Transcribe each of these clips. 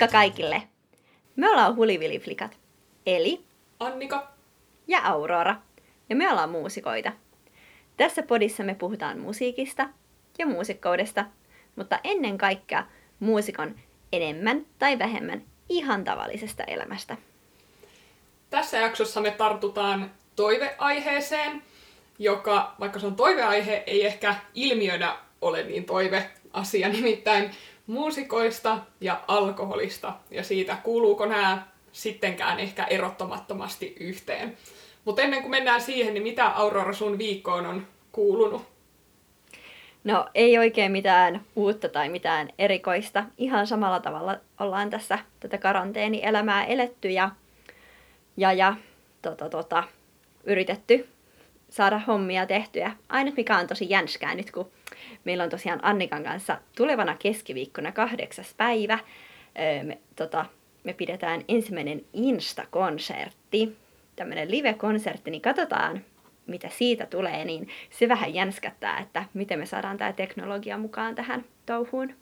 Moikka kaikille! Me ollaan Huliviliflikat, eli Annika ja Aurora, ja me ollaan muusikoita. Tässä podissa me puhutaan musiikista ja muusikkoudesta, mutta ennen kaikkea muusikon enemmän tai vähemmän ihan tavallisesta elämästä. Tässä jaksossa me tartutaan toiveaiheeseen, joka, vaikka se on toiveaihe, ei ehkä ilmiönä ole niin toiveasia, nimittäin muusikoista ja alkoholista ja siitä, kuuluuko nämä sittenkään ehkä erottamattomasti yhteen. Mutta ennen kuin mennään siihen, niin mitä Aurora sun viikkoon on kuulunut? No ei oikein mitään uutta tai mitään erikoista. Ihan samalla tavalla ollaan tässä tätä karanteenielämää eletty ja, ja, ja tota, tota, yritetty saada hommia tehtyä. Ainut mikä on tosi jänskää nyt, kun meillä on tosiaan Annikan kanssa tulevana keskiviikkona kahdeksas päivä. Me, tota, me pidetään ensimmäinen Insta-konsertti, tämmöinen live-konsertti, niin katsotaan, mitä siitä tulee, niin se vähän jänskättää, että miten me saadaan tämä teknologia mukaan tähän touhuun.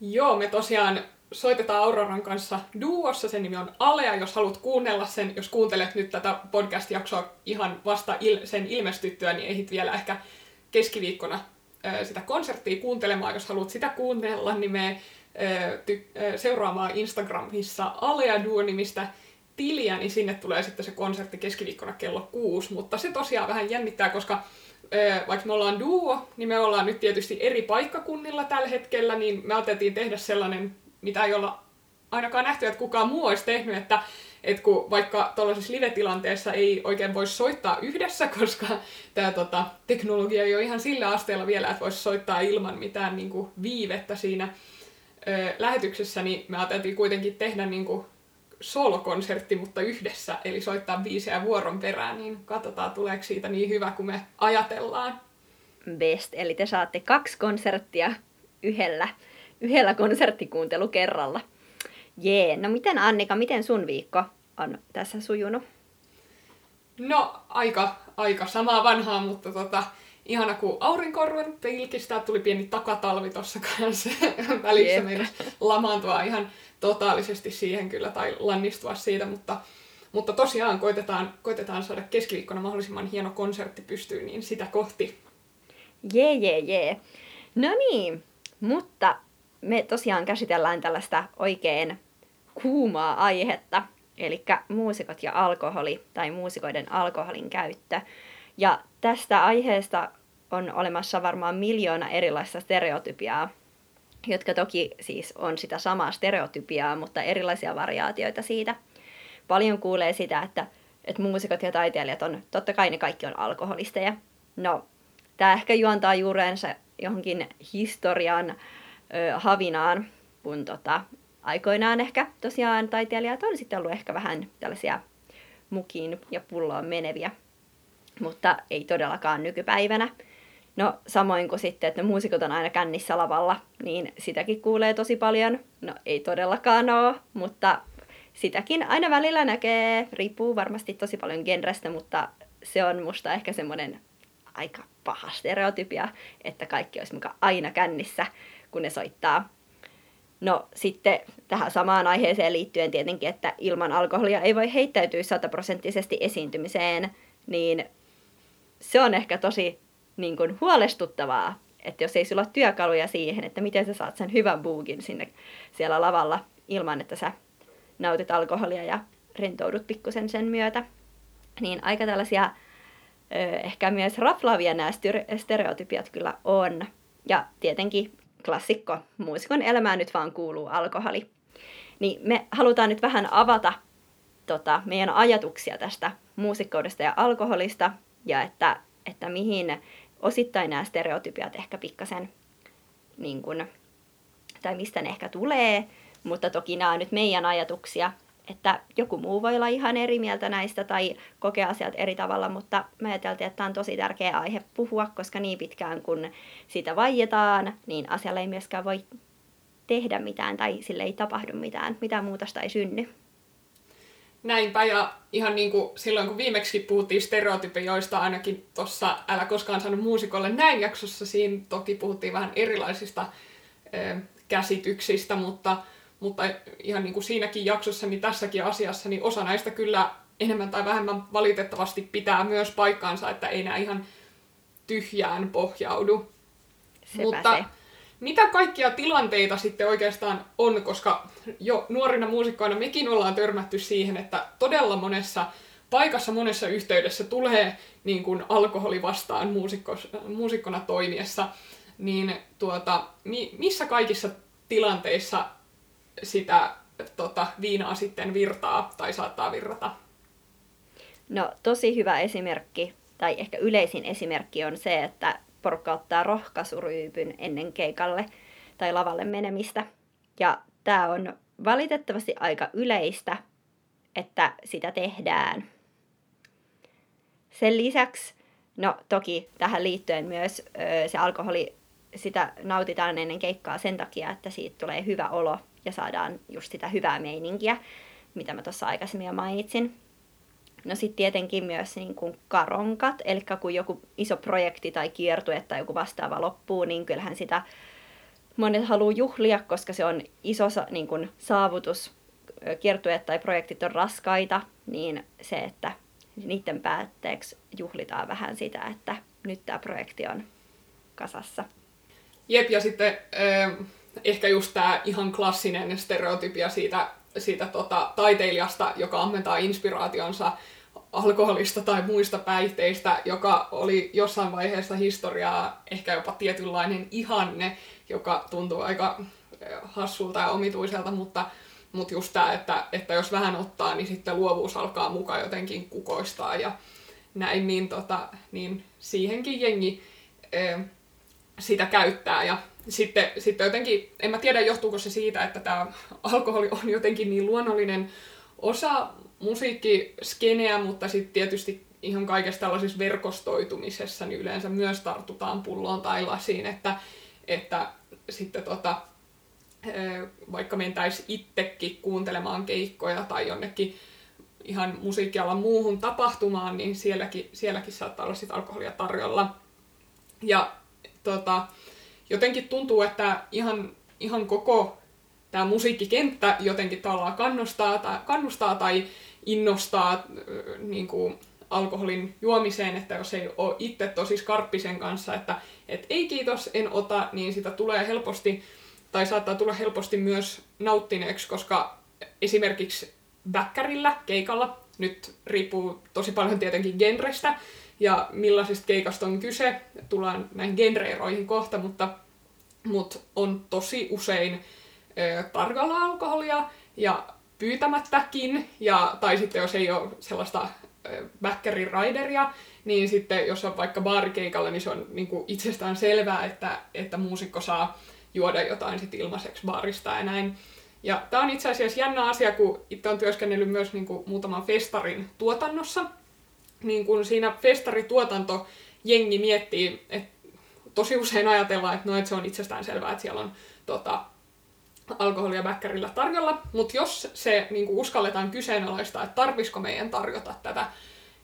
Joo, me tosiaan soitetaan Auroran kanssa duossa, sen nimi on Alea, jos haluat kuunnella sen, jos kuuntelet nyt tätä podcast-jaksoa ihan vasta il- sen ilmestyttyä, niin ehdit vielä ehkä keskiviikkona ö, sitä konserttia kuuntelemaan, jos haluat sitä kuunnella, niin me ty- seuraamaan Instagramissa Alea Duo-nimistä tiliä, niin sinne tulee sitten se konsertti keskiviikkona kello kuusi, mutta se tosiaan vähän jännittää, koska vaikka me ollaan duo, niin me ollaan nyt tietysti eri paikkakunnilla tällä hetkellä, niin me ajateltiin tehdä sellainen mitä ei olla ainakaan nähty, että kukaan muu olisi tehnyt, että, että kun vaikka tuollaisessa live-tilanteessa ei oikein voi soittaa yhdessä, koska tämä tota, teknologia ei ole ihan sillä asteella vielä, että voisi soittaa ilman mitään niin kuin, viivettä siinä ö, lähetyksessä, niin me ajateltiin kuitenkin tehdä niin kuin, solokonsertti, mutta yhdessä, eli soittaa biisejä vuoron perään, niin katsotaan tuleeko siitä niin hyvä kuin me ajatellaan. Best, eli te saatte kaksi konserttia yhdellä yhdellä konserttikuuntelu kerralla. Jee, no miten Annika, miten sun viikko on tässä sujunut? No aika, aika samaa vanhaa, mutta tota, ihana kun aurinko on ruvennut pilkistää, tuli pieni takatalvi tuossa kanssa välissä meidän lamaantua ihan totaalisesti siihen kyllä tai lannistua siitä, mutta, mutta tosiaan koitetaan, koitetaan saada keskiviikkona mahdollisimman hieno konsertti pystyyn, niin sitä kohti. Jee, jee, jee. No niin, mutta me tosiaan käsitellään tällaista oikein kuumaa aihetta, eli muusikot ja alkoholi tai muusikoiden alkoholin käyttö. Ja tästä aiheesta on olemassa varmaan miljoona erilaista stereotypiaa, jotka toki siis on sitä samaa stereotypiaa, mutta erilaisia variaatioita siitä. Paljon kuulee sitä, että, että muusikot ja taiteilijat on, totta kai ne kaikki on alkoholisteja. No, tämä ehkä juontaa juurensa johonkin historian ö, havinaan, kun tota, aikoinaan ehkä tosiaan taiteilijat on sitten ollut ehkä vähän tällaisia mukiin ja pulloon meneviä, mutta ei todellakaan nykypäivänä. No samoin kuin sitten, että muusikot on aina kännissä lavalla, niin sitäkin kuulee tosi paljon. No ei todellakaan ole, mutta sitäkin aina välillä näkee, riippuu varmasti tosi paljon genrestä, mutta se on musta ehkä semmoinen aika paha stereotypia, että kaikki olisi mukaan aina kännissä kun ne soittaa. No sitten tähän samaan aiheeseen liittyen tietenkin, että ilman alkoholia ei voi heittäytyä sataprosenttisesti esiintymiseen, niin se on ehkä tosi niin kuin, huolestuttavaa, että jos ei sulla ole työkaluja siihen, että miten sä saat sen hyvän buugin sinne siellä lavalla ilman, että sä nautit alkoholia ja rentoudut pikkusen sen myötä, niin aika tällaisia ehkä myös raflaavia nämä stereotypiat kyllä on. Ja tietenkin klassikko, muusikon elämään nyt vaan kuuluu alkoholi. Niin me halutaan nyt vähän avata tota, meidän ajatuksia tästä muusikkoudesta ja alkoholista, ja että, että mihin osittain nämä stereotypiat ehkä pikkasen, niin kun, tai mistä ne ehkä tulee, mutta toki nämä on nyt meidän ajatuksia, että joku muu voi olla ihan eri mieltä näistä tai kokea asiat eri tavalla, mutta me ajateltiin, että tämä on tosi tärkeä aihe puhua, koska niin pitkään kun sitä vaietaan, niin asialle ei myöskään voi tehdä mitään tai sille ei tapahdu mitään, mitään muutosta ei synny. Näinpä, ja ihan niin kuin silloin kun viimeksi puhuttiin stereotypioista, ainakin tuossa Älä koskaan sano muusikolle näin jaksossa, siinä toki puhuttiin vähän erilaisista ö, käsityksistä, mutta mutta ihan niin kuin siinäkin jaksossa, niin tässäkin asiassa, niin osa näistä kyllä enemmän tai vähemmän valitettavasti pitää myös paikkaansa, että ei nämä ihan tyhjään pohjaudu. Sepä Mutta se. mitä kaikkia tilanteita sitten oikeastaan on, koska jo nuorina muusikkoina mekin ollaan törmätty siihen, että todella monessa paikassa, monessa yhteydessä tulee niin kuin alkoholi vastaan muusikko, muusikkona toimiessa, niin tuota, mi, missä kaikissa tilanteissa sitä tota, viinaa sitten virtaa tai saattaa virrata? No tosi hyvä esimerkki, tai ehkä yleisin esimerkki on se, että porukka ottaa rohkaisuryypyn ennen keikalle tai lavalle menemistä. Ja tämä on valitettavasti aika yleistä, että sitä tehdään. Sen lisäksi, no toki tähän liittyen myös se alkoholi, sitä nautitaan ennen keikkaa sen takia, että siitä tulee hyvä olo ja saadaan just sitä hyvää meininkiä, mitä mä tuossa aikaisemmin jo mainitsin. No sitten tietenkin myös niin kuin karonkat, eli kun joku iso projekti tai kiertue tai joku vastaava loppuu, niin kyllähän sitä monet haluaa juhlia, koska se on iso niin kuin, saavutus. Kiertueet tai projektit on raskaita, niin se, että niiden päätteeksi juhlitaan vähän sitä, että nyt tämä projekti on kasassa. Jep, ja sitten ehkä just tämä ihan klassinen stereotypia siitä, siitä tota, taiteilijasta, joka ammentaa inspiraationsa alkoholista tai muista päihteistä, joka oli jossain vaiheessa historiaa ehkä jopa tietynlainen ihanne, joka tuntuu aika hassulta ja omituiselta, mutta, mutta just tämä, että, että jos vähän ottaa, niin sitten luovuus alkaa mukaan jotenkin kukoistaa ja näin, niin, tota, niin siihenkin jengi ö, sitä käyttää. Ja sitten, sitten jotenkin, en mä tiedä johtuuko se siitä, että tämä alkoholi on jotenkin niin luonnollinen osa musiikkiskeneä, mutta sitten tietysti ihan kaikessa tällaisessa verkostoitumisessa niin yleensä myös tartutaan pulloon tai lasiin, että, että sitten tota, vaikka mentäisiin itsekin kuuntelemaan keikkoja tai jonnekin ihan musiikkialan muuhun tapahtumaan, niin sielläkin, sielläkin saattaa olla sit alkoholia tarjolla. Ja tota, jotenkin tuntuu, että ihan, ihan koko tämä musiikkikenttä jotenkin tavallaan kannustaa tai, kannustaa tai innostaa niin kuin, alkoholin juomiseen, että jos ei ole itse tosi skarppisen kanssa, että et ei kiitos, en ota, niin sitä tulee helposti, tai saattaa tulla helposti myös nauttineeksi, koska esimerkiksi väkkärillä, keikalla, nyt riippuu tosi paljon tietenkin genrestä ja millaisesta keikasta on kyse, tullaan näihin genreeroihin kohta, mutta, mutta on tosi usein ö, tarkalla alkoholia ja pyytämättäkin, ja, tai sitten jos ei ole sellaista backerin raideria, niin sitten jos on vaikka baarikeikalla, niin se on niin kuin itsestään selvää, että, että muusikko saa juoda jotain sit ilmaiseksi baarista ja näin. Ja tämä on itse asiassa jännä asia, kun itse on työskennellyt myös niin kuin muutaman festarin tuotannossa. Niin kun siinä festarituotanto jengi miettii, että tosi usein ajatellaan, että, no, että se on itsestään selvää, että siellä on tota, alkoholia väkkärillä tarjolla, mutta jos se niin kuin uskalletaan kyseenalaistaa, että tarvisiko meidän tarjota tätä,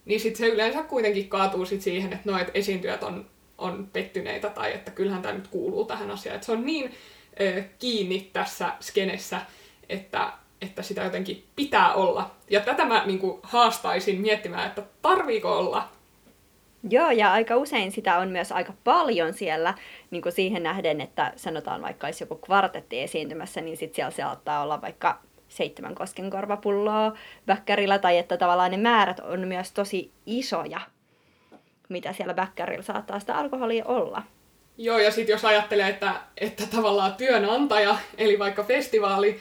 niin sitten se yleensä kuitenkin kaatuu sit siihen, että no, et esiintyjät on, on pettyneitä tai että kyllähän tämä nyt kuuluu tähän asiaan. Et se on niin ö, kiinni tässä skenessä, että, että sitä jotenkin pitää olla. Ja tätä mä niin kuin, haastaisin miettimään, että tarviiko olla Joo, ja aika usein sitä on myös aika paljon siellä niin kuin siihen nähden, että sanotaan vaikka olisi joku kvartetti esiintymässä, niin sitten siellä saattaa olla vaikka seitsemän koskenkorvapulloa väkkärillä, tai että tavallaan ne määrät on myös tosi isoja, mitä siellä väkkärillä saattaa sitä alkoholia olla. Joo, ja sitten jos ajattelee, että, että tavallaan työnantaja, eli vaikka festivaali,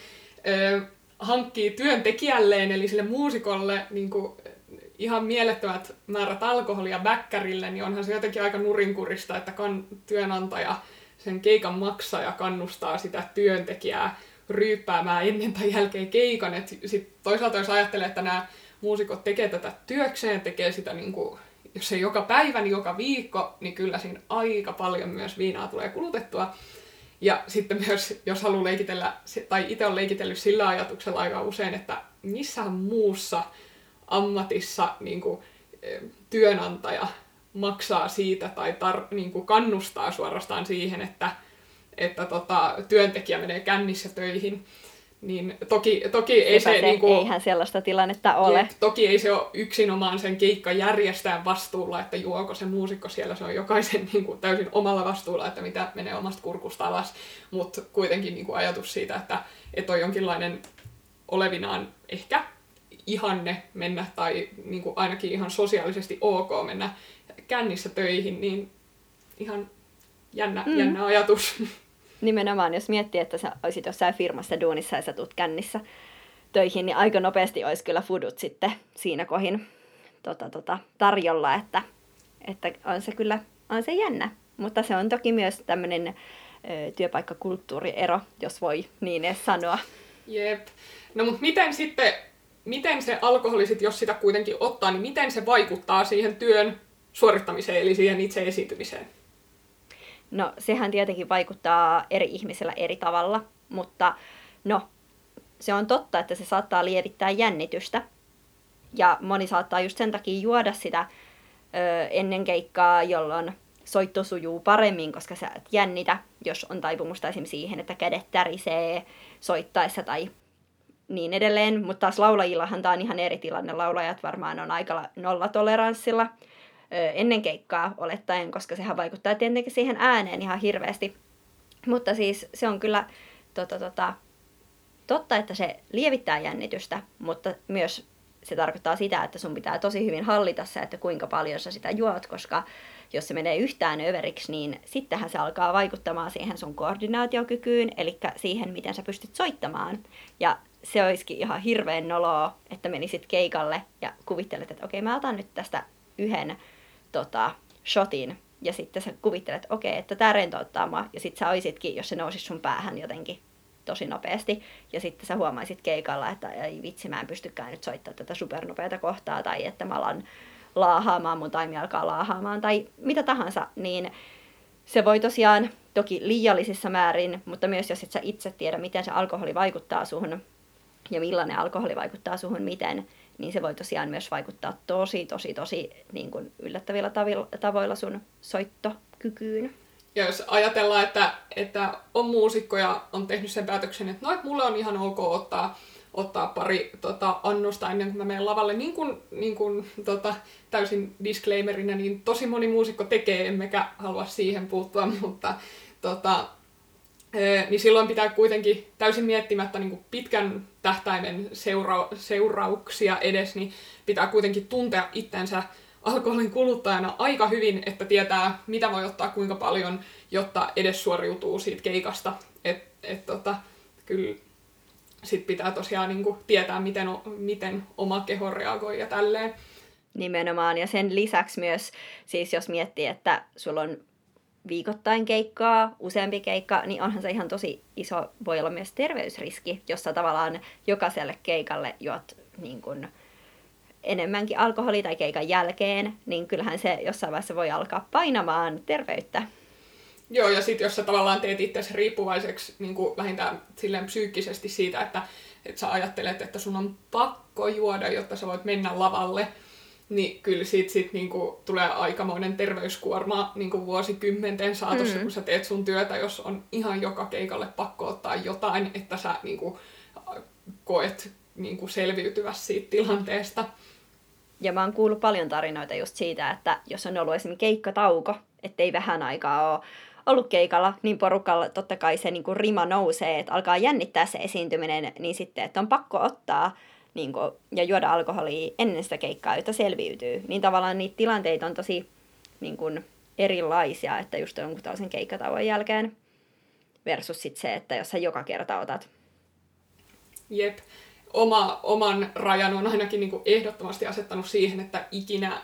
hankkii työntekijälleen, eli sille muusikolle niin kuin ihan mielettömät määrät alkoholia bäkkärille, niin onhan se jotenkin aika nurinkurista, että kan, työnantaja, sen keikan maksaja kannustaa sitä työntekijää ryyppäämään ennen tai jälkeen keikan. Et sit toisaalta jos ajattelee, että nämä muusikot tekee tätä työkseen, tekee sitä niin kuin, jos ei joka päivä, niin joka viikko, niin kyllä siinä aika paljon myös viinaa tulee kulutettua. Ja sitten myös, jos haluaa leikitellä, tai itse on leikitellyt sillä ajatuksella aika usein, että missään muussa ammatissa niin kuin, e, työnantaja maksaa siitä tai tar- niin kuin kannustaa suorastaan siihen, että, että tota, työntekijä menee kännissä töihin, niin toki, toki ei Sepä se, se niin kuin, eihän sellaista tilannetta ole. Jep, toki ei se ole yksinomaan sen keikkajärjestäjän vastuulla, että juoko se muusikko siellä, se on jokaisen niin kuin, täysin omalla vastuulla, että mitä menee omasta kurkusta alas, mutta kuitenkin niin kuin, ajatus siitä, että, että on jonkinlainen olevinaan ehkä ihanne mennä tai niin kuin, ainakin ihan sosiaalisesti ok mennä kännissä töihin, niin ihan jännä, mm. jännä ajatus. Nimenomaan, jos miettii, että sä olisit jossain firmassa duunissa ja sä tulet kännissä töihin, niin aika nopeasti olisi kyllä fudut sitten siinä kohin tota, tota, tarjolla, että, että on se kyllä on se jännä. Mutta se on toki myös tämmöinen työpaikkakulttuuriero, jos voi niin edes sanoa. Jep. No mutta miten sitten, miten se alkoholi sit, jos sitä kuitenkin ottaa, niin miten se vaikuttaa siihen työn suorittamiseen, eli siihen itse esiintymiseen? No sehän tietenkin vaikuttaa eri ihmisillä eri tavalla, mutta no se on totta, että se saattaa lievittää jännitystä. Ja moni saattaa just sen takia juoda sitä ö, ennen keikkaa, jolloin soitto sujuu paremmin, koska sä et jännitä, jos on taipumusta esimerkiksi siihen, että kädet tärisee soittaessa tai niin edelleen. Mutta taas laulajillahan tämä on ihan eri tilanne. Laulajat varmaan on aika nollatoleranssilla ennen keikkaa olettaen, koska sehän vaikuttaa tietenkin siihen ääneen ihan hirveästi. Mutta siis se on kyllä tota, tota, totta, että se lievittää jännitystä, mutta myös se tarkoittaa sitä, että sun pitää tosi hyvin hallita se, että kuinka paljon sä sitä juot, koska jos se menee yhtään överiksi, niin sittenhän se alkaa vaikuttamaan siihen sun koordinaatiokykyyn, eli siihen, miten sä pystyt soittamaan. Ja se olisikin ihan hirveän noloa, että menisit keikalle ja kuvittelet, että okei, mä otan nyt tästä yhden tota, shotin, ja sitten sä kuvittelet, okei, että tämä rentouttaa mua, ja sitten sä oisitkin, jos se nousisi sun päähän jotenkin tosi nopeasti, ja sitten sä huomaisit keikalla, että ei vitsi, mä en pystykään nyt soittamaan tätä supernopeata kohtaa, tai että mä alan laahaamaan, mun taimi alkaa laahaamaan, tai mitä tahansa, niin se voi tosiaan toki liiallisissa määrin, mutta myös jos et sä itse tiedä, miten se alkoholi vaikuttaa suhun, ja millainen alkoholi vaikuttaa suhun miten, niin se voi tosiaan myös vaikuttaa tosi, tosi, tosi niin kuin yllättävillä tavoilla sun soittokykyyn. Ja jos ajatellaan, että, että on muusikko ja on tehnyt sen päätöksen, että no, että mulle on ihan ok ottaa, ottaa pari tota, annosta ennen kuin mä menen lavalle, niin kuin, niin kuin tota, täysin disclaimerina, niin tosi moni muusikko tekee, emmekä halua siihen puuttua, mutta tota, niin silloin pitää kuitenkin täysin miettimättä niin kuin pitkän tähtäimen seura- seurauksia edes, niin pitää kuitenkin tuntea itsensä alkoholin kuluttajana aika hyvin, että tietää, mitä voi ottaa kuinka paljon, jotta edes suoriutuu siitä keikasta. Et, et tota, kyllä sit pitää tosiaan niin kuin tietää, miten, miten oma keho reagoi ja tälleen. Nimenomaan, ja sen lisäksi myös, siis jos miettii, että sulla on viikoittain keikkaa, useampi keikka, niin onhan se ihan tosi iso, voi olla myös terveysriski, jossa tavallaan jokaiselle keikalle juot niin kuin enemmänkin alkoholi tai keikan jälkeen, niin kyllähän se jossain vaiheessa voi alkaa painamaan terveyttä. Joo, ja sitten jos sä tavallaan teet itsesi riippuvaiseksi niin kuin vähintään silleen psyykkisesti siitä, että, että sä ajattelet, että sun on pakko juoda, jotta sä voit mennä lavalle, niin kyllä siitä sit niinku tulee aikamoinen terveyskuorma niinku vuosikymmenten saatossa, mm. kun sä teet sun työtä, jos on ihan joka keikalle pakko ottaa jotain, että sä niinku koet niinku selviytyä siitä tilanteesta. Ja mä oon kuullut paljon tarinoita just siitä, että jos on ollut esimerkiksi keikkatauko, ettei vähän aikaa ole ollut keikalla, niin porukalla totta kai se niin kuin rima nousee, että alkaa jännittää se esiintyminen, niin sitten, että on pakko ottaa niin kuin, ja juoda alkoholia ennen sitä keikkaa, jotta selviytyy. Niin tavallaan niitä tilanteita on tosi niin kuin, erilaisia, että just jonkun tällaisen keikkatauon jälkeen versus sit se, että jos sä joka kerta otat. Jep. Oma, oman rajan on ainakin niin kuin ehdottomasti asettanut siihen, että ikinä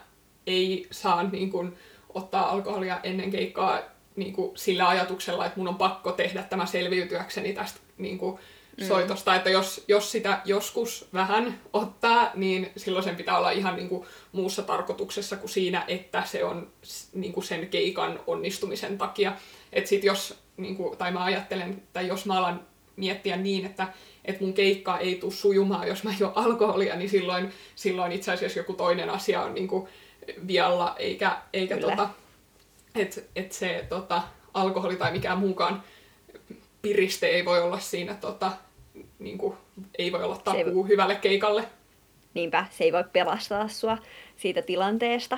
ei saa niin kuin, ottaa alkoholia ennen keikkaa niin kuin, sillä ajatuksella, että mun on pakko tehdä tämä selviytyäkseni tästä niin kuin. Soitosta, että jos, jos sitä joskus vähän ottaa, niin silloin sen pitää olla ihan niin kuin muussa tarkoituksessa kuin siinä, että se on niin kuin sen keikan onnistumisen takia. että sit jos, niin kuin, tai mä ajattelen, että jos mä alan miettiä niin, että, että mun keikka ei tule sujumaan, jos mä juon alkoholia, niin silloin, silloin itse asiassa joku toinen asia on niin kuin vialla, eikä, eikä tota, että et se tota, alkoholi tai mikään muukaan piriste ei voi olla siinä tota, niin kuin, ei voi olla Se takuu hyvälle keikalle. Niinpä, se ei voi pelastaa sua siitä tilanteesta.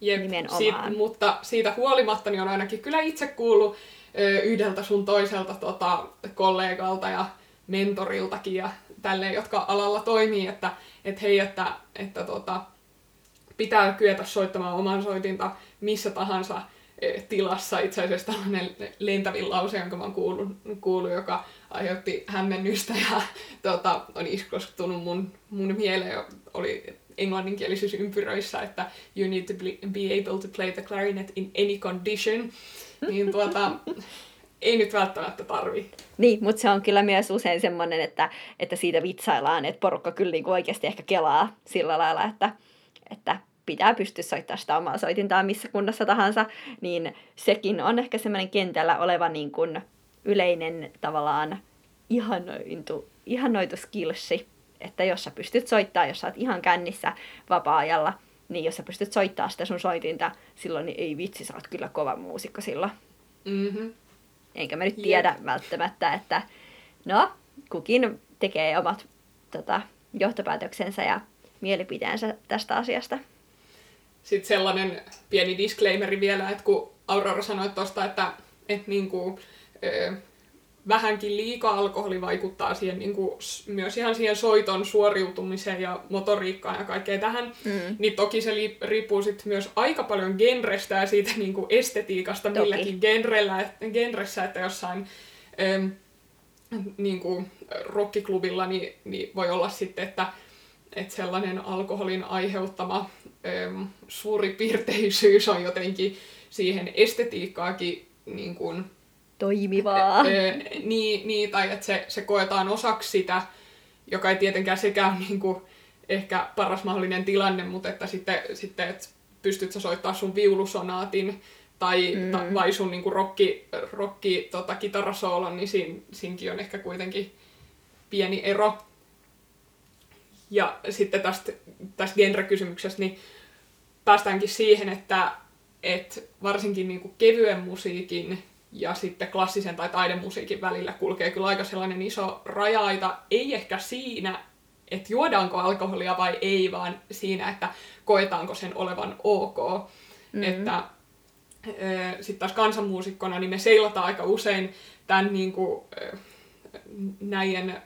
Jep, Nimenomaan. Siitä, mutta siitä huolimatta niin on ainakin kyllä itse kuullut ö, yhdeltä sun toiselta tota, kollegalta ja mentoriltakin ja tälleen, jotka alalla toimii, että et hei, että, että tota, pitää kyetä soittamaan oman soitinta missä tahansa tilassa. Itse asiassa tällainen lentävin lause, jonka mä oon kuullut, kuullut joka aiheutti hämmennystä ja tota, on iskostunut mun, mun mieleen, oli englanninkielisissä ympyröissä, että you need to be able to play the clarinet in any condition. Niin tuota, ei nyt välttämättä tarvi. Niin, mutta se on kyllä myös usein semmoinen, että, että siitä vitsaillaan, että porukka kyllä niin kuin oikeasti ehkä kelaa sillä lailla, että, että pitää pystyä soittamaan sitä omaa soitintaa missä kunnossa tahansa, niin sekin on ehkä semmoinen kentällä oleva niin kuin yleinen tavallaan ihanointu, ihanoitu skillsi, että jos sä pystyt soittaa, jos sä oot ihan kännissä vapaa-ajalla, niin jos sä pystyt soittaa sitä sun soitinta silloin, niin ei vitsi, sä oot kyllä kova muusikko silloin. Mm-hmm. Enkä mä nyt tiedä Jep. välttämättä, että no, kukin tekee omat tota, johtopäätöksensä ja mielipiteensä tästä asiasta. Sitten sellainen pieni disclaimeri vielä, että kun Aurora sanoi tuosta, että, että niin kuin, vähänkin liika alkoholi vaikuttaa siihen, niin kuin, myös ihan siihen soiton suoriutumiseen ja motoriikkaan ja kaikkeen tähän, mm. niin toki se riippuu sit myös aika paljon genrestä ja siitä niin kuin estetiikasta toki. milläkin genrellä, genressä, että jossain ähm, niin kuin rockiklubilla niin, niin voi olla sitten, että, että sellainen alkoholin aiheuttama ähm, suuripirteisyys on jotenkin siihen estetiikkaakin niin kuin, toimivaa. Öö, niin, niin, tai että se, se koetaan osaksi sitä, joka ei tietenkään sekään ole niin kuin, ehkä paras mahdollinen tilanne, mutta että sitten, sitten että pystyt sä soittaa sun viulusonaatin tai, mm. ta, vai sun niin kuin rokki, rokki tota, kitarasoolon, niin siinä, siinkin on ehkä kuitenkin pieni ero. Ja sitten tästä, tästä genre-kysymyksestä, niin päästäänkin siihen, että, että varsinkin niin kuin kevyen musiikin ja sitten klassisen tai taidemusiikin välillä kulkee kyllä aika sellainen iso rajaita, ei ehkä siinä, että juodaanko alkoholia vai ei, vaan siinä, että koetaanko sen olevan ok. Mm-hmm. Että sitten taas kansanmuusikkona, niin me seilataan aika usein tämän niin kuin, näiden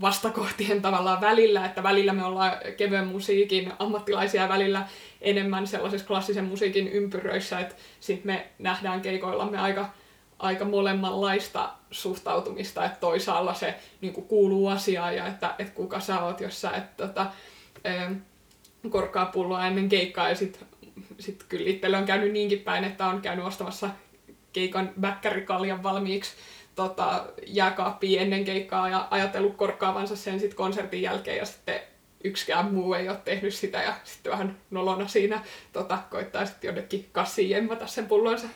vastakohtien tavallaan välillä, että välillä me ollaan kevyen musiikin ammattilaisia välillä enemmän sellaisessa klassisen musiikin ympyröissä, että sitten me nähdään keikoillamme aika aika molemmanlaista suhtautumista, että toisaalla se niin kuin kuuluu asiaan ja että, että kuka sä oot, jos sä et tota, korkaa pulloa ennen keikkaa. Ja sitten sit kyllä itselle on käynyt niinkin päin, että on käynyt ostamassa keikan väkkärikaljan valmiiksi tota, jääkaappiin ennen keikkaa ja ajatellut korkkaavansa sen sitten konsertin jälkeen ja sitten yksikään muu ei ole tehnyt sitä ja sitten vähän nolona siinä tota, koittaa sitten jonnekin kassiin jemmata sen pullonsa.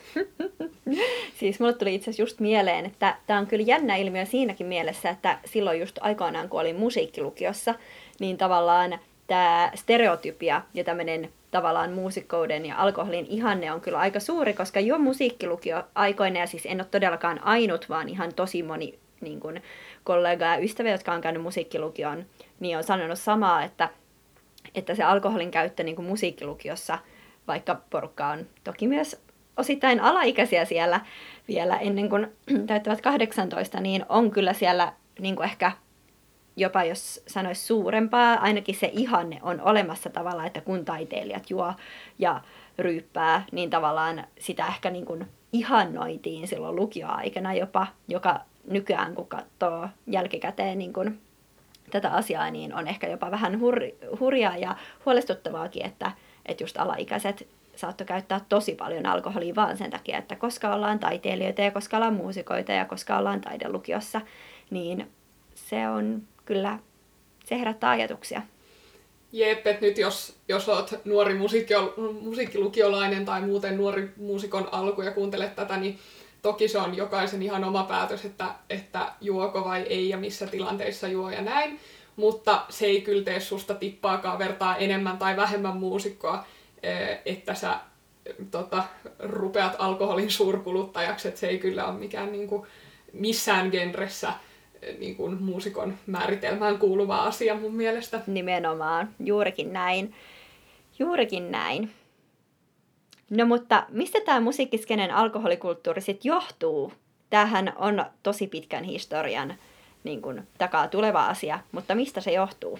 siis mulle tuli itse asiassa just mieleen, että tämä on kyllä jännä ilmiö siinäkin mielessä, että silloin just aikoinaan kun olin musiikkilukiossa, niin tavallaan tämä stereotypia ja tämmöinen tavallaan muusikkouden ja alkoholin ihanne on kyllä aika suuri, koska jo musiikkilukio aikoina, ja siis en ole todellakaan ainut, vaan ihan tosi moni niin kuin, kollega ja ystävä, jotka on käynyt musiikkilukion, niin on sanonut samaa, että, että se alkoholin käyttö niin kuin musiikkilukiossa, vaikka porukka on toki myös osittain alaikäisiä siellä vielä ennen kuin täyttävät 18, niin on kyllä siellä niin kuin ehkä jopa jos sanoisi suurempaa, ainakin se ihanne on olemassa tavallaan, että kun taiteilijat juo ja ryyppää, niin tavallaan sitä ehkä niin kuin ihannoitiin silloin lukioaikana jopa, joka nykyään kun katsoo jälkikäteen niin kuin tätä asiaa, niin on ehkä jopa vähän hur- hurjaa ja huolestuttavaakin, että, että just alaikäiset saattoi käyttää tosi paljon alkoholia vaan sen takia, että koska ollaan taiteilijoita ja koska ollaan muusikoita ja koska ollaan taidelukiossa, niin se on kyllä, se herättää ajatuksia. Jep, että nyt jos, jos olet nuori musiikkio, musiikkilukiolainen tai muuten nuori muusikon alku ja kuuntelet tätä, niin toki se on jokaisen ihan oma päätös, että, että juoko vai ei ja missä tilanteissa juo ja näin. Mutta se ei kyllä tee susta tippaakaan vertaa enemmän tai vähemmän muusikkoa, eh, että sä tota, rupeat alkoholin suurkuluttajaksi, että se ei kyllä ole mikään niin kuin, missään genressä niin kuin muusikon määritelmään kuuluva asia mun mielestä. Nimenomaan, juurikin näin. Juurikin näin. No mutta mistä tämä musiikkiskenen alkoholikulttuuri sitten johtuu? Tämähän on tosi pitkän historian niin kun, takaa tuleva asia, mutta mistä se johtuu?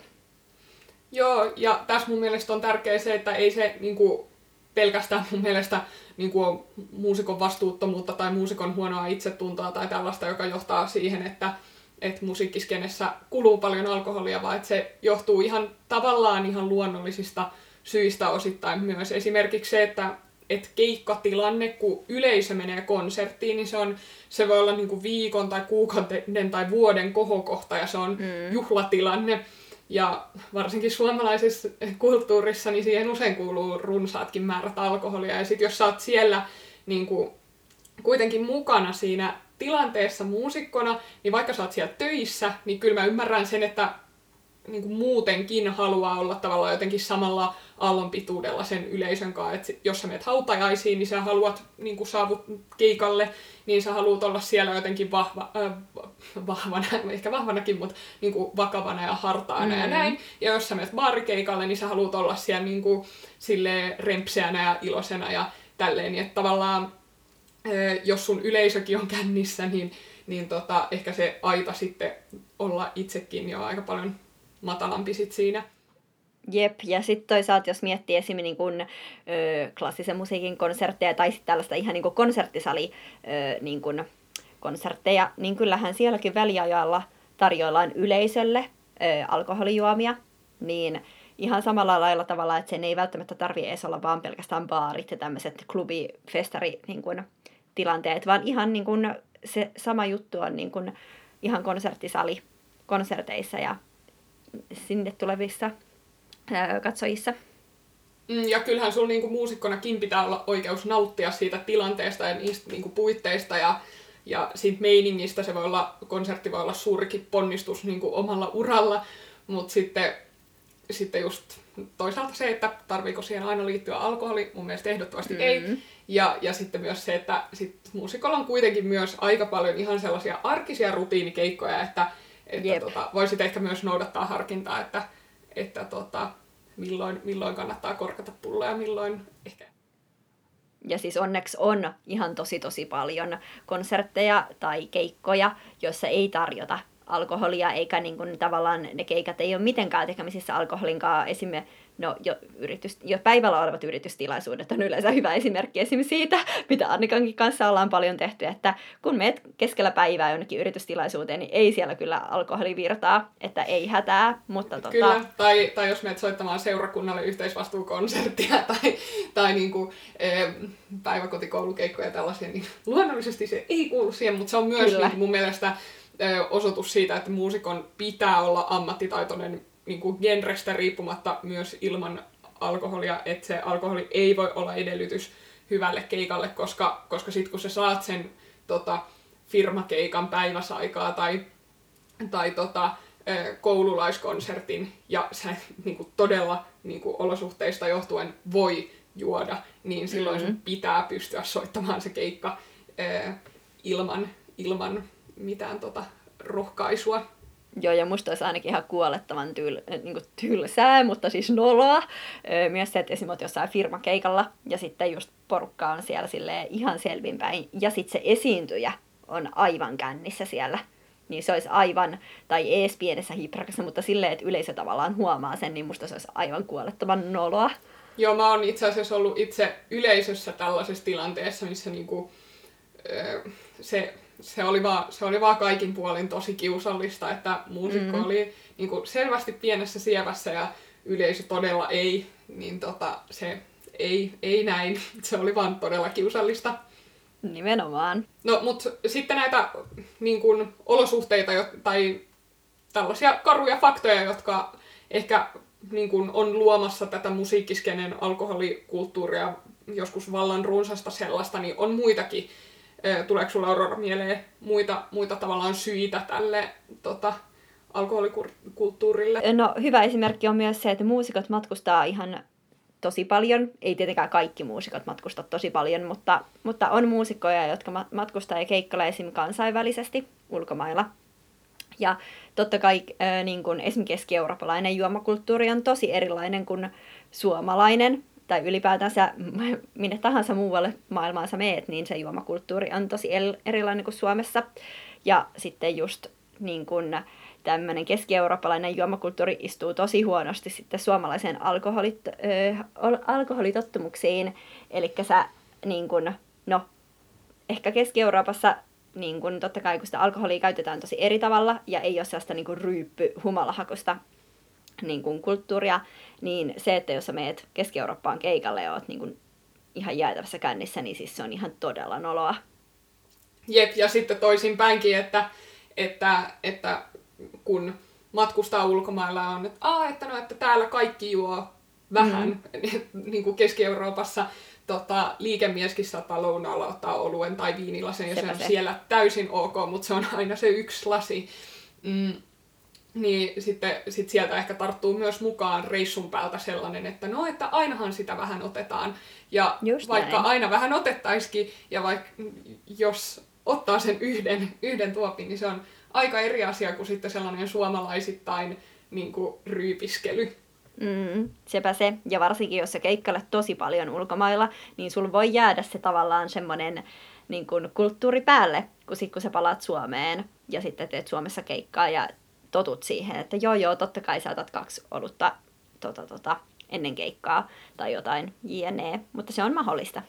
Joo, ja tässä mun mielestä on tärkeää se, että ei se niin kuin, pelkästään mun mielestä niin kuin, muusikon vastuuttomuutta tai muusikon huonoa itsetuntoa tai tällaista, joka johtaa siihen, että, että musiikkiskenessä kuluu paljon alkoholia, vaan että se johtuu ihan tavallaan ihan luonnollisista syistä osittain myös. Esimerkiksi se, että et keikkatilanne, kun yleisö menee konserttiin, niin se, on, se voi olla niinku viikon tai kuukauden tai vuoden kohokohta ja se on mm. juhlatilanne. Ja varsinkin suomalaisessa kulttuurissa, niin siihen usein kuuluu runsaatkin määrät alkoholia. Ja sitten jos sä oot siellä niin kuin, kuitenkin mukana siinä tilanteessa muusikkona, niin vaikka sä oot siellä töissä, niin kyllä mä ymmärrän sen, että niin kuin muutenkin haluaa olla tavallaan jotenkin samalla aallonpituudella sen yleisön kanssa. Et jos sä menet hautajaisiin, niin sä haluat niin kuin saavut keikalle, niin sä haluat olla siellä jotenkin vahva, äh, vahvana, ehkä vahvanakin, mutta niin kuin vakavana ja hartaana mm. ja näin. Ja jos sä menet baarikeikalle, niin sä haluat olla siellä niin kuin, rempseänä ja iloisena ja tälleen. Niin että tavallaan, jos sun yleisökin on kännissä, niin, niin tota, ehkä se aita sitten olla itsekin jo aika paljon matalampi sit siinä. Jep, ja sitten toisaalta jos miettii esimerkiksi niin kun, ö, klassisen musiikin konsertteja tai sitten tällaista ihan niin konserttisali ö, niin kun, konsertteja, niin kyllähän sielläkin väliajalla tarjoillaan yleisölle ö, alkoholijuomia, niin ihan samalla lailla tavalla, että sen ei välttämättä tarvi edes olla vaan pelkästään baarit ja tämmöiset klubifestari niin kun, tilanteet, vaan ihan niin kun, se sama juttu on niin kun, ihan konserttisali konserteissa ja sinne tulevissa ää, katsojissa. Mm, ja kyllähän sulla niinku muusikkonakin pitää olla oikeus nauttia siitä tilanteesta ja niistä niinku puitteista ja, ja siitä meiningistä. Se voi olla, konsertti voi olla suurikin ponnistus niinku omalla uralla, mutta sitten, sitten just toisaalta se, että tarviiko siihen aina liittyä alkoholi, mun mielestä ehdottomasti mm-hmm. ei. Ja, ja sitten myös se, että sit muusikolla on kuitenkin myös aika paljon ihan sellaisia arkisia rutiinikeikkoja, että että tota, voisit ehkä myös noudattaa harkintaa, että, että tota, milloin, milloin kannattaa korkata pulloa ja milloin ehkä. Ja siis onneksi on ihan tosi tosi paljon konsertteja tai keikkoja, joissa ei tarjota alkoholia, eikä niin kuin, tavallaan ne keikat ei ole mitenkään tekemisissä alkoholinkaan. Esimerkiksi no, jo, yritys, jo päivällä olevat yritystilaisuudet on yleensä hyvä esimerkki esimerkiksi siitä, mitä Annikankin kanssa ollaan paljon tehty, että kun meet keskellä päivää jonnekin yritystilaisuuteen, niin ei siellä kyllä alkoholi virtaa, että ei hätää, mutta tota... Kyllä, tai, tai jos menet soittamaan seurakunnalle yhteisvastuukonserttia tai, tai niin kuin, e, päiväkotikoulukeikkoja ja tällaisia, niin luonnollisesti se ei kuulu siihen, mutta se on myös niin mun mielestä osoitus siitä, että muusikon pitää olla ammattitaitoinen niin kuin genrestä riippumatta myös ilman alkoholia, että se alkoholi ei voi olla edellytys hyvälle keikalle, koska, koska sitten kun sä saat sen tota, firmakeikan päiväsaikaa tai, tai tota, koululaiskonsertin ja sä niin kuin todella niin kuin olosuhteista johtuen voi juoda, niin silloin mm-hmm. sun pitää pystyä soittamaan se keikka ilman, ilman mitään tota, rohkaisua. Joo, ja musta olisi ainakin ihan kuolettavan tyl, niin kuin tylsää, mutta siis noloa. Myös se, että esimerkiksi jossain firmakeikalla ja sitten just porukka on siellä sille ihan selvinpäin. Ja sitten se esiintyjä on aivan kännissä siellä. Niin se olisi aivan, tai ees pienessä hiprakassa, mutta silleen, että yleisö tavallaan huomaa sen, niin musta se olisi aivan kuolettavan noloa. Joo, mä oon itse asiassa ollut itse yleisössä tällaisessa tilanteessa, missä niinku, se se oli, vaan, se oli vaan kaikin puolin tosi kiusallista, että muusikko mm. oli niin kuin selvästi pienessä sievässä ja yleisö todella ei, niin tota, se ei, ei näin. Se oli vaan todella kiusallista. Nimenomaan. No, mutta sitten näitä niin kuin, olosuhteita tai tällaisia karuja faktoja, jotka ehkä niin kuin, on luomassa tätä musiikkiskenen alkoholikulttuuria, joskus vallan runsasta sellaista, niin on muitakin Tuleeko sulla Aurora mieleen muita, muita tavallaan syitä tälle tota, alkoholikulttuurille? No hyvä esimerkki on myös se, että muusikot matkustaa ihan tosi paljon. Ei tietenkään kaikki muusikot matkusta tosi paljon, mutta, mutta on muusikkoja, jotka matkustaa ja keikkailla esim. kansainvälisesti ulkomailla. Ja totta kai niin kun esimerkiksi keski-eurooppalainen juomakulttuuri on tosi erilainen kuin suomalainen, tai ylipäätänsä minne tahansa muualle maailmaan sä meet, niin se juomakulttuuri on tosi erilainen kuin Suomessa. Ja sitten just niin kun, tämmöinen keski-eurooppalainen juomakulttuuri istuu tosi huonosti sitten suomalaiseen alkoholit, äh, alkoholitottumuksiin. Eli sä niin kun, no, ehkä Keski-Euroopassa niin kun, totta kai kun sitä alkoholia käytetään tosi eri tavalla ja ei ole sellaista niin ryyppy humalahakosta niin kun, kulttuuria, niin se, että jos sä meet Keski-Eurooppaan keikalle ja oot niin kun, ihan jäätävässä kännissä, niin siis se on ihan todella noloa. Jep, ja sitten toisinpäinkin, että, että, että kun matkustaa ulkomailla on, että, Aa, että, no, että täällä kaikki juo vähän, mm. niin kuin Keski-Euroopassa tota, liikemieskin saattaa lounaalla ottaa oluen tai viinilasen, ja se on se. siellä täysin ok, mutta se on aina se yksi lasi. Mm, niin sitten sit sieltä ehkä tarttuu myös mukaan reissun päältä sellainen, että no, että ainahan sitä vähän otetaan. Ja Just vaikka näin. aina vähän otettaisikin, ja vaikka jos ottaa sen yhden, yhden tuopin, niin se on aika eri asia kuin sitten sellainen suomalaisittain niin kuin ryypiskely. Mm, sepä se. Ja varsinkin, jos sä keikkailet tosi paljon ulkomailla, niin sul voi jäädä se tavallaan semmoinen niin kuin kulttuuri päälle, kun sit kun sä palaat Suomeen ja sitten teet Suomessa keikkaa ja totut siihen, että joo joo, totta kai sä otat kaksi olutta tota, tota, ennen keikkaa tai jotain jne, mutta se on mahdollista.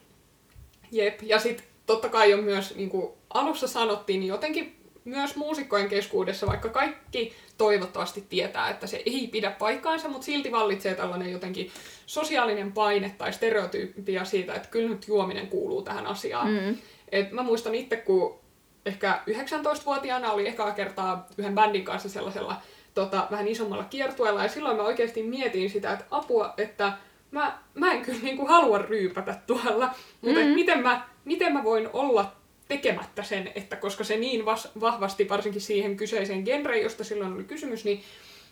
Jep, ja sitten totta kai on myös, niin kuin alussa sanottiin, niin jotenkin myös muusikkojen keskuudessa, vaikka kaikki toivottavasti tietää, että se ei pidä paikkaansa, mutta silti vallitsee tällainen jotenkin sosiaalinen paine tai stereotyyppia siitä, että kyllä nyt juominen kuuluu tähän asiaan. Mm. Et mä muistan itse, kun ehkä 19-vuotiaana oli ekaa kertaa yhden bändin kanssa sellaisella tota, vähän isommalla kiertueella, ja silloin mä oikeasti mietin sitä, että apua, että mä, mä en kyllä niinku halua ryypätä tuolla, mutta mm-hmm. miten, mä, miten mä voin olla tekemättä sen, että koska se niin vas- vahvasti, varsinkin siihen kyseiseen genreen, josta silloin oli kysymys, niin,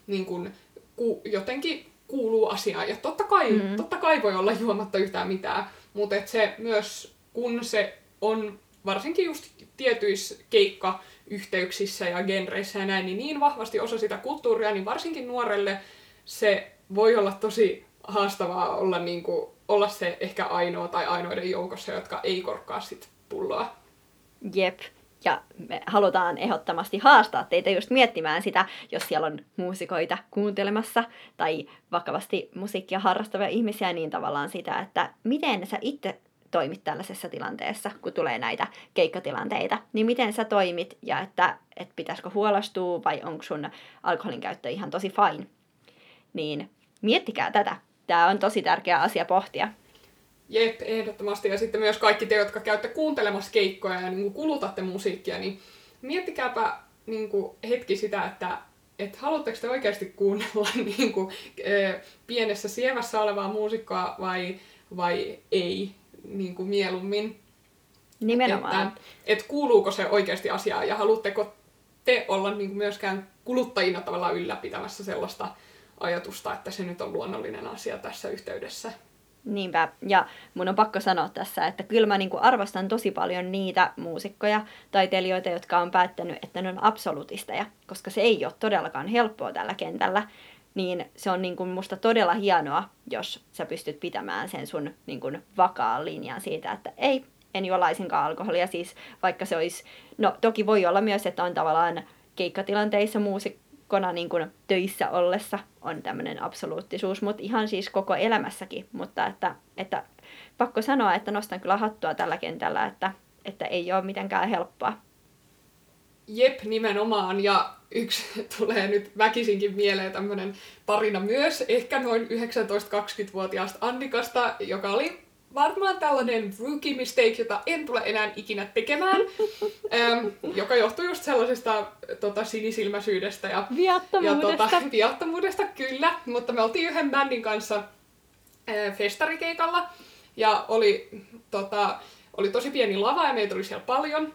niin kun, ku, jotenkin kuuluu asiaan. Ja totta kai, mm. totta kai voi olla juomatta yhtään mitään, mutta et se myös, kun se on varsinkin just tietyissä keikkayhteyksissä ja genreissä ja näin, niin niin vahvasti osa sitä kulttuuria, niin varsinkin nuorelle se voi olla tosi haastavaa olla, niin kuin, olla se ehkä ainoa tai ainoiden joukossa, jotka ei korkkaa sit pulloa. Jep. Ja me halutaan ehdottomasti haastaa teitä just miettimään sitä, jos siellä on muusikoita kuuntelemassa tai vakavasti musiikkia harrastavia ihmisiä, niin tavallaan sitä, että miten sä itse toimit tällaisessa tilanteessa, kun tulee näitä keikkatilanteita, niin miten sä toimit ja että, että pitäisikö huolestua vai onko sun alkoholin käyttö ihan tosi fine. Niin miettikää tätä. Tämä on tosi tärkeä asia pohtia. Jep, ehdottomasti. Ja sitten myös kaikki te, jotka käytte kuuntelemassa keikkoja ja niin kulutatte musiikkia, niin miettikääpä niin kuin hetki sitä, että et haluatteko te oikeasti kuunnella niin kuin, e, pienessä sievässä olevaa muusikkoa vai, vai ei niin kuin mieluummin. Nimenomaan. Että, et kuuluuko se oikeasti asiaan ja haluatteko te olla niin kuin myöskään kuluttajina tavallaan ylläpitämässä sellaista ajatusta, että se nyt on luonnollinen asia tässä yhteydessä. Niinpä, ja mun on pakko sanoa tässä, että kyllä mä niinku arvostan tosi paljon niitä muusikkoja, taiteilijoita, jotka on päättänyt, että ne on absolutisteja, koska se ei ole todellakaan helppoa tällä kentällä. Niin se on niinku musta todella hienoa, jos sä pystyt pitämään sen sun niinku vakaan linjan siitä, että ei, en juo laisinkaan alkoholia, siis vaikka se olisi, no toki voi olla myös, että on tavallaan keikkatilanteissa muusik kona niin kuin töissä ollessa on tämmöinen absoluuttisuus, mutta ihan siis koko elämässäkin. Mutta että, että pakko sanoa, että nostan kyllä hattua tällä kentällä, että, että ei ole mitenkään helppoa. Jep, nimenomaan. Ja yksi tulee nyt väkisinkin mieleen tämmöinen tarina myös, ehkä noin 19-20-vuotiaasta Annikasta, joka oli varmaan tällainen rookie mistake, jota en tule enää ikinä tekemään, ähm, joka johtuu just sellaisesta tota, sinisilmäisyydestä ja viattomuudesta. Ja, tota, viattomuudesta, kyllä. Mutta me oltiin yhden bändin kanssa äh, festarikeikalla ja oli, tota, oli tosi pieni lava ja meitä oli siellä paljon.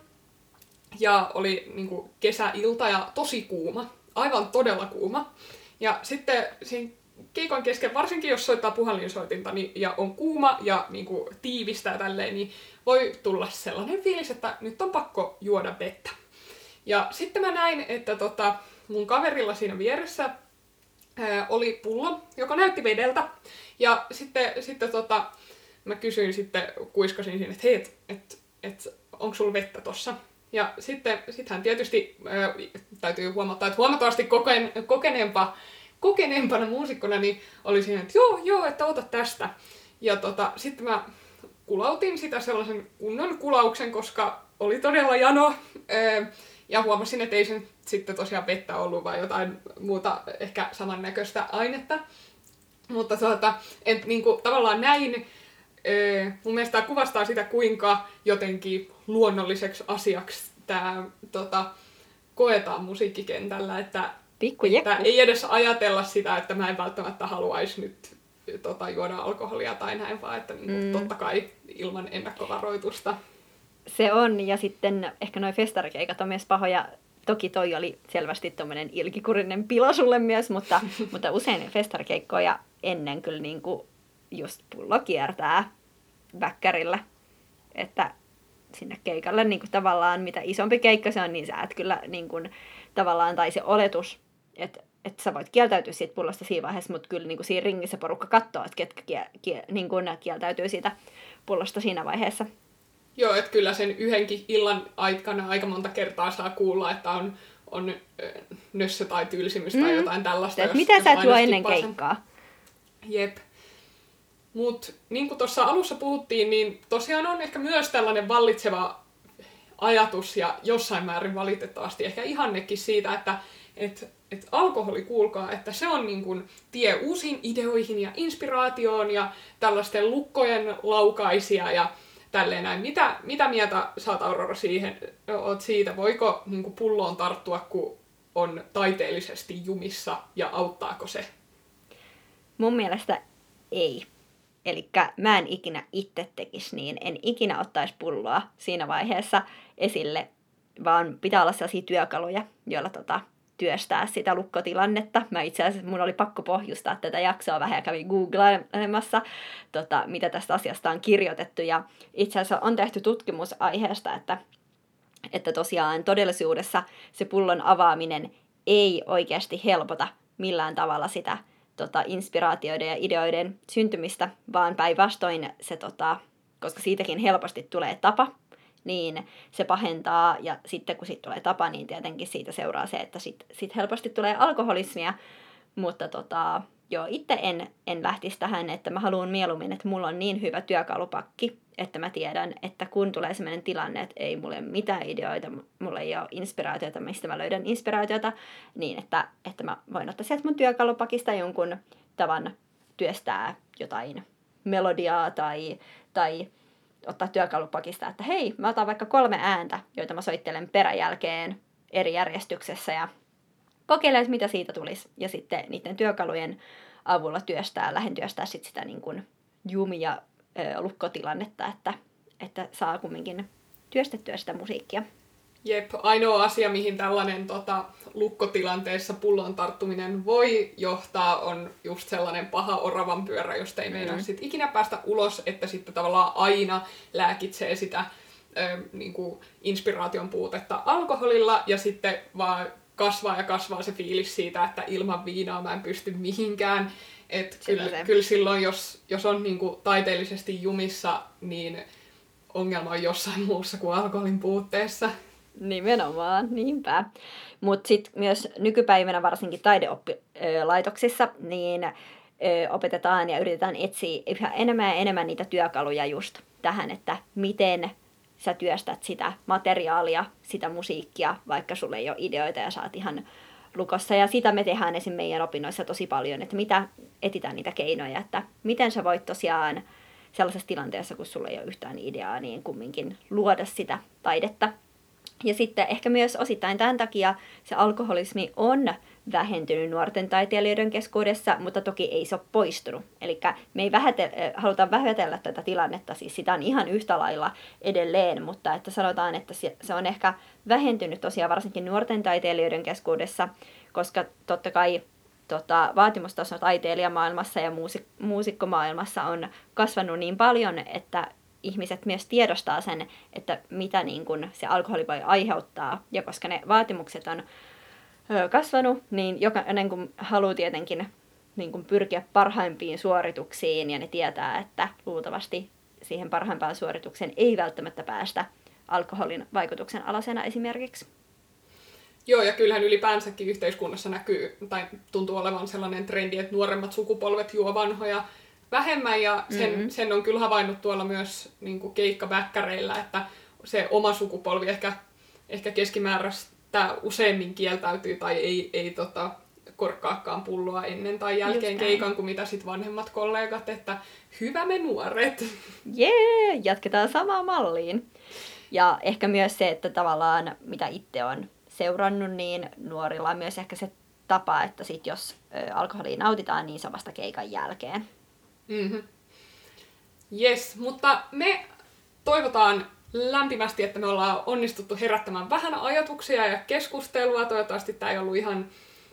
Ja oli niin kuin, kesäilta ja tosi kuuma, aivan todella kuuma. Ja sitten siinä keikon kesken, varsinkin jos soittaa puhelinsoitinta niin, ja on kuuma ja niin kuin, tiivistä ja tälleen, niin voi tulla sellainen fiilis, että nyt on pakko juoda vettä. Ja sitten mä näin, että tota, mun kaverilla siinä vieressä ää, oli pullo, joka näytti vedeltä. Ja sitten, sitten tota, mä kysyin sitten, kuiskasin siinä, että hei, että et, et, onko sulla vettä tossa? Ja sitten sit hän tietysti, täytyy huomata, että huomattavasti kokeen, kokeneempa, kokeneempana muusikkona, niin oli siinä, että joo, joo, että ota tästä. Ja tota, sitten mä kulautin sitä sellaisen kunnon kulauksen, koska oli todella jano. Ja huomasin, että ei sen sitten tosiaan vettä ollut, vaan jotain muuta ehkä samannäköistä ainetta. Mutta tuota, et, niin kuin, tavallaan näin, mun mielestä tämä kuvastaa sitä, kuinka jotenkin luonnolliseksi asiaksi tämä tota, koetaan musiikkikentällä, että, että ei edes ajatella sitä, että mä en välttämättä haluaisi nyt tota, juoda alkoholia tai näin, vaan että niin kuin, mm. totta kai ilman ennakkovaroitusta. Se on, ja sitten ehkä noin festarikeikat on myös pahoja. Toki toi oli selvästi tuommoinen ilkikurinen pila sulle myös, mutta, mutta usein festarikeikkoja ennen kyllä niin kuin just pullo kiertää väkkärillä. Että sinne keikalle niin kuin tavallaan, mitä isompi keikka se on, niin sä et kyllä niin kuin, tavallaan, tai se oletus, että että sä voit kieltäytyä siitä pullosta siinä vaiheessa, mutta kyllä niin kuin siinä ringissä porukka katsoo, että ketkä kiel, kiel, niin kuin kieltäytyy siitä pullosta siinä vaiheessa. Joo, että kyllä sen yhdenkin illan aikana aika monta kertaa saa kuulla, että on, on nössö tai tylsimys mm. tai jotain tällaista. Et mitä sä tuo ennen keikkaa? Jep. Mutta niin kuin tuossa alussa puhuttiin, niin tosiaan on ehkä myös tällainen vallitseva ajatus ja jossain määrin valitettavasti ehkä ihannekin siitä, että et, et alkoholi, kuulkaa, että se on niin kuin tie uusiin ideoihin ja inspiraatioon ja tällaisten lukkojen laukaisia ja tälleen näin. Mitä, mitä mieltä saat Aurora siihen, oot siitä? Voiko niin kuin pulloon tarttua, kun on taiteellisesti jumissa ja auttaako se? Mun mielestä ei. Eli mä en ikinä itse tekisi niin, en ikinä ottaisi pulloa siinä vaiheessa esille, vaan pitää olla sellaisia työkaluja, joilla tota, työstää sitä lukkotilannetta. Mä itse asiassa, mun oli pakko pohjustaa tätä jaksoa vähän ja kävin googlemassa, tota, mitä tästä asiasta on kirjoitettu. Ja itse asiassa on tehty tutkimus aiheesta, että, että tosiaan todellisuudessa se pullon avaaminen ei oikeasti helpota millään tavalla sitä tota, inspiraatioiden ja ideoiden syntymistä, vaan päinvastoin se, tota, koska siitäkin helposti tulee tapa, niin se pahentaa. Ja sitten kun siitä tulee tapa, niin tietenkin siitä seuraa se, että sitten sit helposti tulee alkoholismia, mutta tota, joo, itse en, en lähtisi tähän, että mä haluan mieluummin, että mulla on niin hyvä työkalupakki, että mä tiedän, että kun tulee sellainen tilanne, että ei mulle mitään ideoita, mulla ei ole inspiraatiota, mistä mä löydän inspiraatiota, niin että, että mä voin ottaa sieltä mun työkalupakista jonkun tavan työstää jotain melodiaa tai, tai ottaa työkalupakista, että hei, mä otan vaikka kolme ääntä, joita mä soittelen peräjälkeen eri järjestyksessä ja kokeilen, mitä siitä tulisi. Ja sitten niiden työkalujen avulla työstää, lähden työstää sit sitä niin kuin jumia ö, lukkotilannetta, että, että saa kumminkin työstettyä sitä musiikkia. Jep, ainoa asia, mihin tällainen tota, lukkotilanteessa pullon tarttuminen voi johtaa, on just sellainen paha oravan pyörä, josta ei meinaa mm. sit ikinä päästä ulos, että sitten tavallaan aina lääkitsee sitä ö, niin kuin inspiraation puutetta alkoholilla ja sitten vaan kasvaa ja kasvaa se fiilis siitä, että ilman viinaa mä en pysty mihinkään. Et kyllä, kyllä silloin, jos, jos on niin kuin taiteellisesti jumissa, niin ongelma on jossain muussa kuin alkoholin puutteessa. Nimenomaan, niinpä. Mutta sitten myös nykypäivänä varsinkin taideoppilaitoksissa niin opetetaan ja yritetään etsiä yhä enemmän ja enemmän niitä työkaluja just tähän, että miten sä työstät sitä materiaalia, sitä musiikkia, vaikka sulle ei ole ideoita ja saat ihan lukossa. Ja sitä me tehdään esim. meidän opinnoissa tosi paljon, että mitä etitään niitä keinoja, että miten sä voit tosiaan sellaisessa tilanteessa, kun sulla ei ole yhtään ideaa, niin kumminkin luoda sitä taidetta ja sitten ehkä myös osittain tämän takia se alkoholismi on vähentynyt nuorten taiteilijoiden keskuudessa, mutta toki ei se ole poistunut. Eli me ei vähäte, haluta vähätellä tätä tilannetta, siis sitä on ihan yhtä lailla edelleen, mutta että sanotaan, että se on ehkä vähentynyt tosiaan varsinkin nuorten taiteilijoiden keskuudessa, koska totta kai tota, vaatimustaso taiteilijamaailmassa ja muusik- muusikkomaailmassa on kasvanut niin paljon, että ihmiset myös tiedostaa sen, että mitä niin kun se alkoholi voi aiheuttaa. Ja koska ne vaatimukset on kasvanut, niin jokainen kun haluaa tietenkin niin kuin pyrkiä parhaimpiin suorituksiin ja ne tietää, että luultavasti siihen parhaimpaan suoritukseen ei välttämättä päästä alkoholin vaikutuksen alasena esimerkiksi. Joo, ja kyllähän ylipäänsäkin yhteiskunnassa näkyy, tai tuntuu olevan sellainen trendi, että nuoremmat sukupolvet juo vanhoja vähemmän, ja sen, mm-hmm. sen on kyllä havainnut tuolla myös niin kuin keikkaväkkäreillä, että se oma sukupolvi ehkä, ehkä keskimääräistä useammin kieltäytyy tai ei, ei tota, korkkaakaan pulloa ennen tai jälkeen keikan kuin mitä sit vanhemmat kollegat, että hyvä me nuoret. Jee, yeah, jatketaan samaan malliin. Ja ehkä myös se, että tavallaan mitä itse on seurannut, niin nuorilla on myös ehkä se tapa, että sit jos alkoholia nautitaan, niin se vasta keikan jälkeen. Mm-hmm. Yes, mutta me toivotaan lämpimästi, että me ollaan onnistuttu herättämään vähän ajatuksia ja keskustelua. Toivottavasti tämä ei ollut ihan,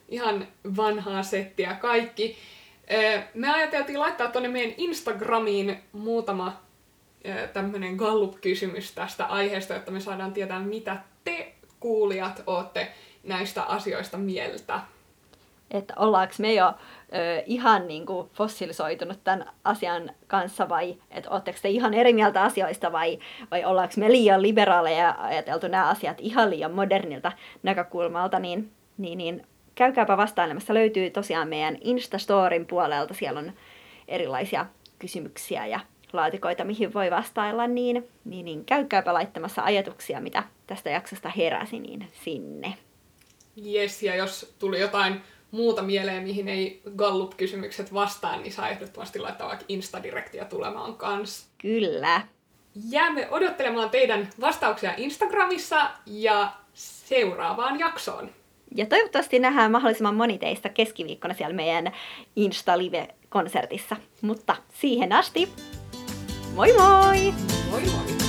ihan vanhaa settiä kaikki. Me ajateltiin laittaa tuonne meidän Instagramiin muutama tämmöinen Gallup-kysymys tästä aiheesta, jotta me saadaan tietää, mitä te kuulijat olette näistä asioista mieltä. Että ollaanko me jo ö, ihan niin kuin fossilisoitunut tämän asian kanssa vai että oletteko te ihan eri mieltä asioista vai, vai ollaanko me liian liberaaleja ja ajateltu nämä asiat ihan liian modernilta näkökulmalta, niin, niin, niin käykääpä vastailemassa. Löytyy tosiaan meidän Instastorin puolelta, siellä on erilaisia kysymyksiä ja laatikoita, mihin voi vastailla, niin, niin, niin käykääpä laittamassa ajatuksia, mitä tästä jaksosta heräsi, niin sinne. Yes, ja jos tuli jotain muuta mieleen, mihin ei Gallup-kysymykset vastaan, niin saa ehdottomasti laittaa vaikka Instadirektiä tulemaan kanssa. Kyllä. Jäämme odottelemaan teidän vastauksia Instagramissa ja seuraavaan jaksoon. Ja toivottavasti nähdään mahdollisimman moni teistä keskiviikkona siellä meidän Insta-live-konsertissa. Mutta siihen asti, moi moi! Moi moi!